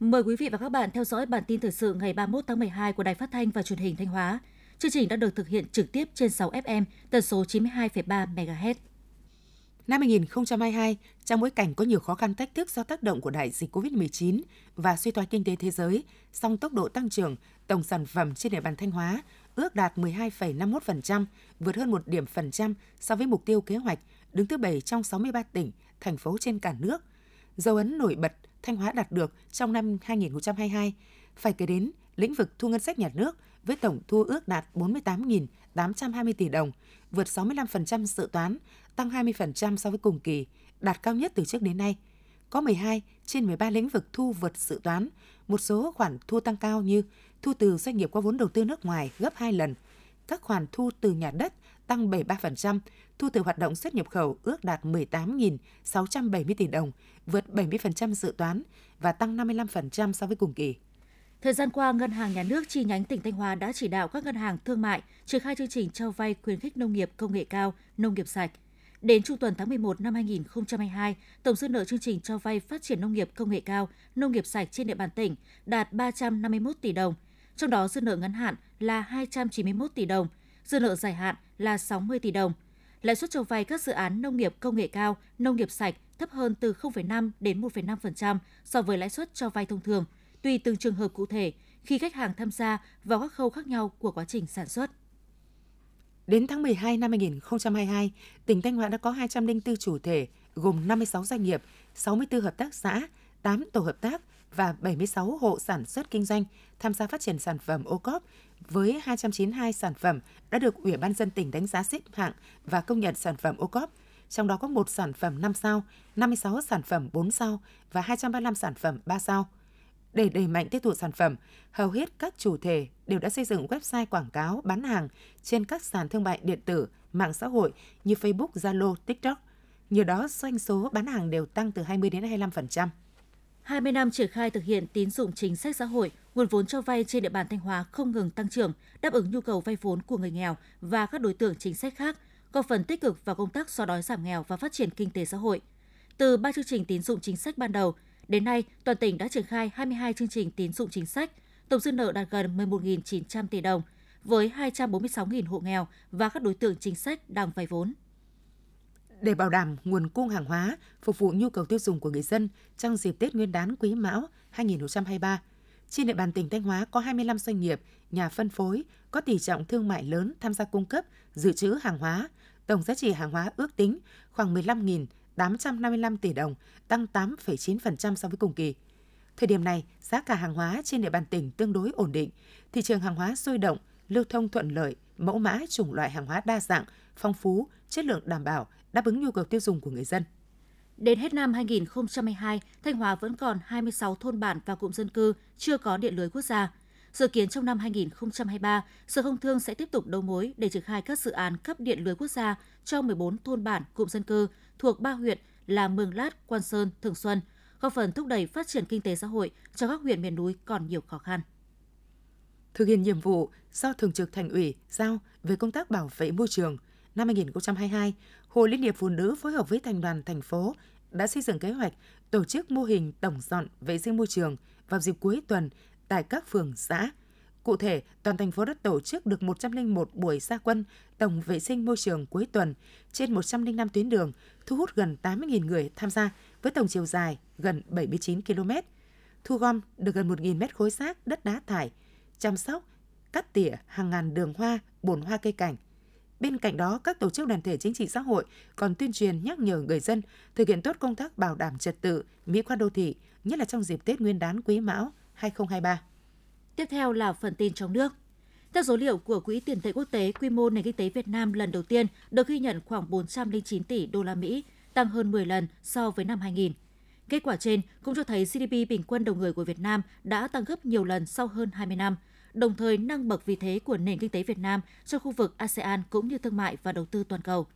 Mời quý vị và các bạn theo dõi bản tin thời sự ngày 31 tháng 12 của Đài Phát thanh và Truyền hình Thanh Hóa. Chương trình đã được thực hiện trực tiếp trên 6 FM, tần số 92,3 MHz. Năm 2022, trong bối cảnh có nhiều khó khăn thách thức do tác động của đại dịch COVID-19 và suy thoái kinh tế thế giới, song tốc độ tăng trưởng tổng sản phẩm trên địa bàn Thanh Hóa ước đạt 12,51%, vượt hơn một điểm phần trăm so với mục tiêu kế hoạch, đứng thứ 7 trong 63 tỉnh, thành phố trên cả nước. Dấu ấn nổi bật Thanh Hóa đạt được trong năm 2022 phải kể đến lĩnh vực thu ngân sách nhà nước với tổng thu ước đạt 48.820 tỷ đồng, vượt 65% dự toán, tăng 20% so với cùng kỳ, đạt cao nhất từ trước đến nay. Có 12 trên 13 lĩnh vực thu vượt dự toán, một số khoản thu tăng cao như thu từ doanh nghiệp có vốn đầu tư nước ngoài gấp 2 lần, các khoản thu từ nhà đất tăng 73%, thu từ hoạt động xuất nhập khẩu ước đạt 18.670 tỷ đồng, vượt 70% dự toán và tăng 55% so với cùng kỳ. Thời gian qua, Ngân hàng Nhà nước chi nhánh tỉnh Thanh Hóa đã chỉ đạo các ngân hàng thương mại triển khai chương trình cho vay khuyến khích nông nghiệp công nghệ cao, nông nghiệp sạch. Đến trung tuần tháng 11 năm 2022, tổng dư nợ chương trình cho vay phát triển nông nghiệp công nghệ cao, nông nghiệp sạch trên địa bàn tỉnh đạt 351 tỷ đồng, trong đó dư nợ ngắn hạn là 291 tỷ đồng, dư nợ dài hạn là 60 tỷ đồng. Lãi suất cho vay các dự án nông nghiệp công nghệ cao, nông nghiệp sạch thấp hơn từ 0,5 đến 1,5% so với lãi suất cho vay thông thường, tùy từng trường hợp cụ thể khi khách hàng tham gia vào các khâu khác nhau của quá trình sản xuất. Đến tháng 12 năm 2022, tỉnh Thanh Hóa đã có 204 chủ thể gồm 56 doanh nghiệp, 64 hợp tác xã, 8 tổ hợp tác và 76 hộ sản xuất kinh doanh tham gia phát triển sản phẩm ô cóp với 292 sản phẩm đã được Ủy ban dân tỉnh đánh giá xếp hạng và công nhận sản phẩm ô cóp, trong đó có một sản phẩm 5 sao, 56 sản phẩm 4 sao và 235 sản phẩm 3 sao. Để đẩy mạnh tiêu thụ sản phẩm, hầu hết các chủ thể đều đã xây dựng website quảng cáo bán hàng trên các sàn thương mại điện tử, mạng xã hội như Facebook, Zalo, TikTok. Nhờ đó, doanh số bán hàng đều tăng từ 20 đến 25%. 20 năm triển khai thực hiện tín dụng chính sách xã hội, nguồn vốn cho vay trên địa bàn Thanh Hóa không ngừng tăng trưởng, đáp ứng nhu cầu vay vốn của người nghèo và các đối tượng chính sách khác, góp phần tích cực vào công tác xóa đói giảm nghèo và phát triển kinh tế xã hội. Từ ba chương trình tín dụng chính sách ban đầu, đến nay toàn tỉnh đã triển khai 22 chương trình tín dụng chính sách, tổng dư nợ đạt gần 11.900 tỷ đồng, với 246.000 hộ nghèo và các đối tượng chính sách đang vay vốn để bảo đảm nguồn cung hàng hóa phục vụ nhu cầu tiêu dùng của người dân trong dịp Tết Nguyên đán Quý Mão 2023. Trên địa bàn tỉnh Thanh Hóa có 25 doanh nghiệp, nhà phân phối có tỷ trọng thương mại lớn tham gia cung cấp, dự trữ hàng hóa. Tổng giá trị hàng hóa ước tính khoảng 15.855 tỷ đồng, tăng 8,9% so với cùng kỳ. Thời điểm này, giá cả hàng hóa trên địa bàn tỉnh tương đối ổn định, thị trường hàng hóa sôi động, lưu thông thuận lợi, mẫu mã chủng loại hàng hóa đa dạng, phong phú, chất lượng đảm bảo, đáp ứng nhu cầu tiêu dùng của người dân. Đến hết năm 2022, Thanh Hóa vẫn còn 26 thôn bản và cụm dân cư chưa có điện lưới quốc gia. Dự kiến trong năm 2023, Sở Công Thương sẽ tiếp tục đấu mối để triển khai các dự án cấp điện lưới quốc gia cho 14 thôn bản cụm dân cư thuộc ba huyện là Mường Lát, Quan Sơn, Thường Xuân, góp phần thúc đẩy phát triển kinh tế xã hội cho các huyện miền núi còn nhiều khó khăn. Thực hiện nhiệm vụ do Thường trực Thành ủy giao về công tác bảo vệ môi trường – năm 2022, Hội Liên hiệp Phụ nữ phối hợp với Thành đoàn thành phố đã xây dựng kế hoạch tổ chức mô hình tổng dọn vệ sinh môi trường vào dịp cuối tuần tại các phường xã. Cụ thể, toàn thành phố đã tổ chức được 101 buổi gia quân tổng vệ sinh môi trường cuối tuần trên 105 tuyến đường, thu hút gần 80.000 người tham gia với tổng chiều dài gần 79 km. Thu gom được gần 1.000 mét khối rác đất đá thải, chăm sóc, cắt tỉa hàng ngàn đường hoa, bồn hoa cây cảnh – Bên cạnh đó, các tổ chức đoàn thể chính trị xã hội còn tuyên truyền nhắc nhở người dân thực hiện tốt công tác bảo đảm trật tự, mỹ quan đô thị, nhất là trong dịp Tết Nguyên đán Quý Mão 2023. Tiếp theo là phần tin trong nước. Theo số liệu của Quỹ tiền tệ quốc tế, quy mô nền kinh tế Việt Nam lần đầu tiên được ghi nhận khoảng 409 tỷ đô la Mỹ, tăng hơn 10 lần so với năm 2000. Kết quả trên cũng cho thấy GDP bình quân đầu người của Việt Nam đã tăng gấp nhiều lần sau hơn 20 năm – đồng thời nâng bậc vị thế của nền kinh tế Việt Nam trong khu vực ASEAN cũng như thương mại và đầu tư toàn cầu.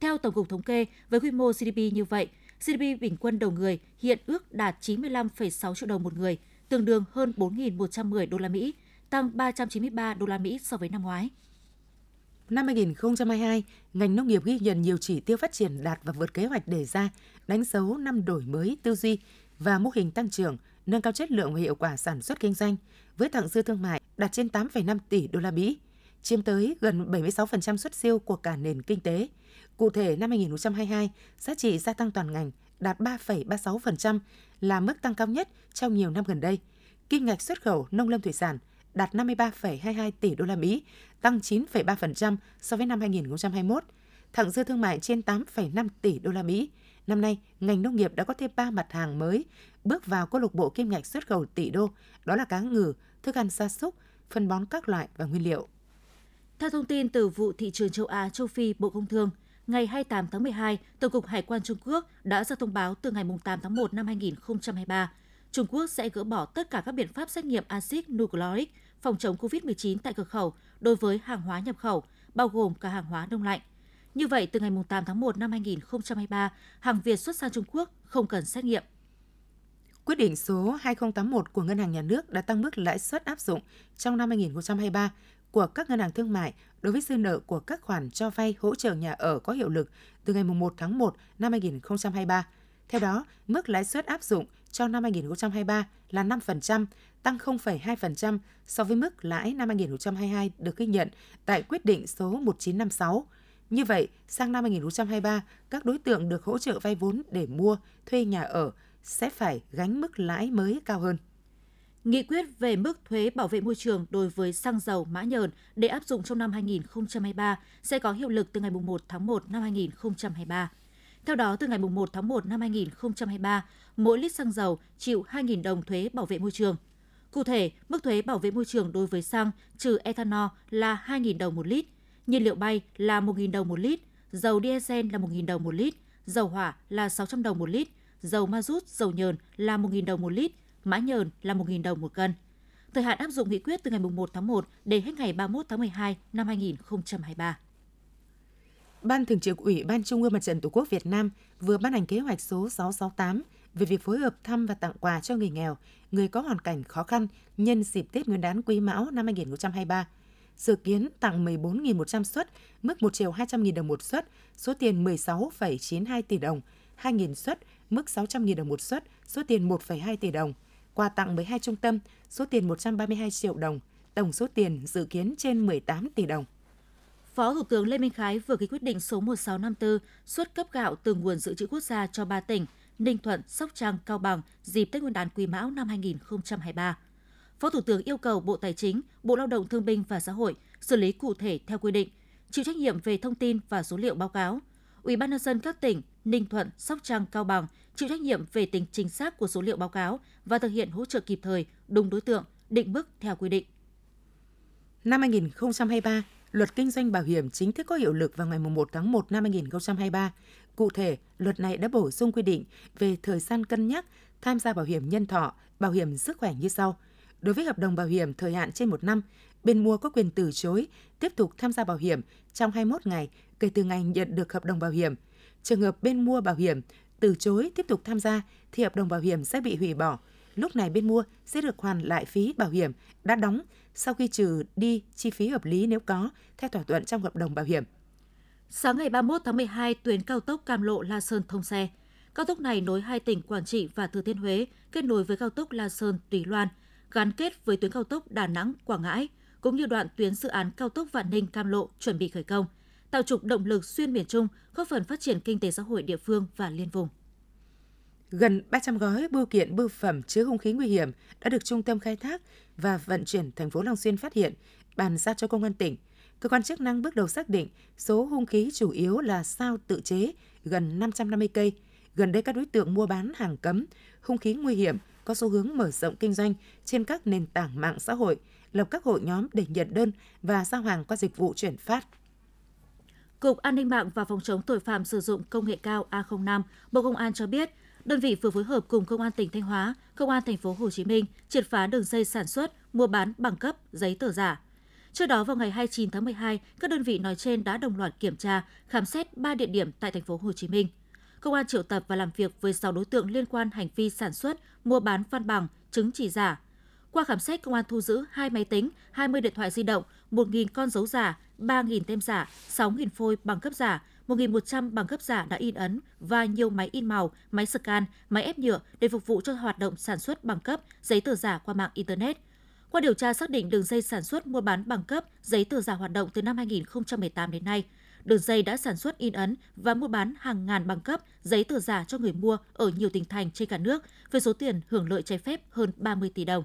Theo Tổng cục Thống kê, với quy mô GDP như vậy, GDP bình quân đầu người hiện ước đạt 95,6 triệu đồng một người, tương đương hơn 4.110 đô la Mỹ, tăng 393 đô la Mỹ so với năm ngoái. Năm 2022, ngành nông nghiệp ghi nhận nhiều chỉ tiêu phát triển đạt và vượt kế hoạch đề ra, đánh dấu năm đổi mới tư duy và mô hình tăng trưởng, nâng cao chất lượng và hiệu quả sản xuất kinh doanh, với thặng dư thương mại đạt trên 8,5 tỷ đô la Mỹ, chiếm tới gần 76% xuất siêu của cả nền kinh tế. Cụ thể, năm 2022, giá trị gia tăng toàn ngành đạt 3,36% là mức tăng cao nhất trong nhiều năm gần đây. Kim ngạch xuất khẩu nông lâm thủy sản đạt 53,22 tỷ đô la Mỹ, tăng 9,3% so với năm 2021. Thặng dư thương mại trên 8,5 tỷ đô la Mỹ. Năm nay, ngành nông nghiệp đã có thêm 3 mặt hàng mới bước vào câu lạc bộ kim ngạch xuất khẩu tỷ đô, đó là cá ngừ, thức ăn gia súc, phân bón các loại và nguyên liệu. Theo thông tin từ vụ thị trường châu Á châu Phi Bộ Công Thương, ngày 28 tháng 12, Tổng cục Hải quan Trung Quốc đã ra thông báo từ ngày 8 tháng 1 năm 2023, Trung Quốc sẽ gỡ bỏ tất cả các biện pháp xét nghiệm axit nucleic phòng chống COVID-19 tại cửa khẩu đối với hàng hóa nhập khẩu, bao gồm cả hàng hóa đông lạnh. Như vậy, từ ngày 8 tháng 1 năm 2023, hàng Việt xuất sang Trung Quốc không cần xét nghiệm. Quyết định số 2081 của Ngân hàng Nhà nước đã tăng mức lãi suất áp dụng trong năm 2023 của các ngân hàng thương mại đối với dư nợ của các khoản cho vay hỗ trợ nhà ở có hiệu lực từ ngày 1 tháng 1 năm 2023. Theo đó, mức lãi suất áp dụng cho năm 2023 là 5%, tăng 0,2% so với mức lãi năm 2022 được ghi nhận tại quyết định số 1956. Như vậy, sang năm 2023, các đối tượng được hỗ trợ vay vốn để mua, thuê nhà ở sẽ phải gánh mức lãi mới cao hơn. Nghị quyết về mức thuế bảo vệ môi trường đối với xăng dầu mã nhờn để áp dụng trong năm 2023 sẽ có hiệu lực từ ngày 1 tháng 1 năm 2023. Theo đó, từ ngày 1 tháng 1 năm 2023, mỗi lít xăng dầu chịu 2.000 đồng thuế bảo vệ môi trường. Cụ thể, mức thuế bảo vệ môi trường đối với xăng trừ ethanol là 2.000 đồng một lít, nhiên liệu bay là 1.000 đồng một lít, dầu diesel là 1.000 đồng một lít, dầu hỏa là 600 đồng một lít, dầu ma rút, dầu nhờn là 1.000 đồng một lít, mã nhờn là 1.000 đồng một cân. Thời hạn áp dụng nghị quyết từ ngày 1 tháng 1 đến hết ngày 31 tháng 12 năm 2023. Ban Thường trực Ủy ban Trung ương Mặt trận Tổ quốc Việt Nam vừa ban hành kế hoạch số 668 về việc phối hợp thăm và tặng quà cho người nghèo, người có hoàn cảnh khó khăn nhân dịp Tết Nguyên đán Quý Mão năm 2023. Dự kiến tặng 14.100 suất, mức 1 triệu 200.000 đồng một suất, số tiền 16,92 tỷ đồng, 2.000 suất, mức 600.000 đồng một suất, số tiền 1,2 tỷ đồng. Quà tặng 12 trung tâm, số tiền 132 triệu đồng, tổng số tiền dự kiến trên 18 tỷ đồng. Phó Thủ tướng Lê Minh Khái vừa ký quyết định số 1654 xuất cấp gạo từ nguồn dự trữ quốc gia cho ba tỉnh Ninh Thuận, Sóc Trăng, Cao Bằng dịp Tết Nguyên đán Quý Mão năm 2023. Phó Thủ tướng yêu cầu Bộ Tài chính, Bộ Lao động Thương binh và Xã hội xử lý cụ thể theo quy định, chịu trách nhiệm về thông tin và số liệu báo cáo. Ủy ban nhân dân các tỉnh Ninh Thuận, Sóc Trăng, Cao Bằng chịu trách nhiệm về tính chính xác của số liệu báo cáo và thực hiện hỗ trợ kịp thời, đúng đối tượng, định mức theo quy định. Năm 2023, Luật kinh doanh bảo hiểm chính thức có hiệu lực vào ngày 1 tháng 1 năm 2023. Cụ thể, luật này đã bổ sung quy định về thời gian cân nhắc tham gia bảo hiểm nhân thọ, bảo hiểm sức khỏe như sau. Đối với hợp đồng bảo hiểm thời hạn trên một năm, bên mua có quyền từ chối tiếp tục tham gia bảo hiểm trong 21 ngày kể từ ngày nhận được hợp đồng bảo hiểm. Trường hợp bên mua bảo hiểm từ chối tiếp tục tham gia thì hợp đồng bảo hiểm sẽ bị hủy bỏ. Lúc này bên mua sẽ được hoàn lại phí bảo hiểm đã đóng sau khi trừ đi chi phí hợp lý nếu có theo thỏa thuận trong hợp đồng bảo hiểm. Sáng ngày 31 tháng 12, tuyến cao tốc Cam Lộ La Sơn thông xe. Cao tốc này nối hai tỉnh Quảng Trị và Thừa Thiên Huế, kết nối với cao tốc La Sơn Tùy Loan, gắn kết với tuyến cao tốc Đà Nẵng Quảng Ngãi, cũng như đoạn tuyến dự án cao tốc Vạn Ninh Cam Lộ chuẩn bị khởi công, tạo trục động lực xuyên miền Trung, góp phần phát triển kinh tế xã hội địa phương và liên vùng. Gần 300 gói bưu kiện bưu phẩm chứa hung khí nguy hiểm đã được Trung tâm Khai thác và Vận chuyển thành phố Long Xuyên phát hiện, bàn giao cho công an tỉnh. Cơ quan chức năng bước đầu xác định số hung khí chủ yếu là sao tự chế, gần 550 cây. Gần đây các đối tượng mua bán hàng cấm, hung khí nguy hiểm có xu hướng mở rộng kinh doanh trên các nền tảng mạng xã hội, lập các hội nhóm để nhận đơn và giao hàng qua dịch vụ chuyển phát. Cục An ninh mạng và Phòng chống tội phạm sử dụng công nghệ cao A05, Bộ Công an cho biết, đơn vị vừa phối hợp cùng Công an tỉnh Thanh Hóa, Công an thành phố Hồ Chí Minh triệt phá đường dây sản xuất, mua bán bằng cấp, giấy tờ giả. Trước đó vào ngày 29 tháng 12, các đơn vị nói trên đã đồng loạt kiểm tra, khám xét 3 địa điểm tại thành phố Hồ Chí Minh. Công an triệu tập và làm việc với 6 đối tượng liên quan hành vi sản xuất, mua bán văn bằng, chứng chỉ giả. Qua khám xét, công an thu giữ 2 máy tính, 20 điện thoại di động, 1.000 con dấu giả, 3.000 tem giả, 6.000 phôi bằng cấp giả, 1.100 bằng cấp giả đã in ấn và nhiều máy in màu, máy scan, máy ép nhựa để phục vụ cho hoạt động sản xuất bằng cấp, giấy tờ giả qua mạng Internet. Qua điều tra xác định đường dây sản xuất mua bán bằng cấp, giấy tờ giả hoạt động từ năm 2018 đến nay. Đường dây đã sản xuất in ấn và mua bán hàng ngàn bằng cấp, giấy tờ giả cho người mua ở nhiều tỉnh thành trên cả nước với số tiền hưởng lợi trái phép hơn 30 tỷ đồng.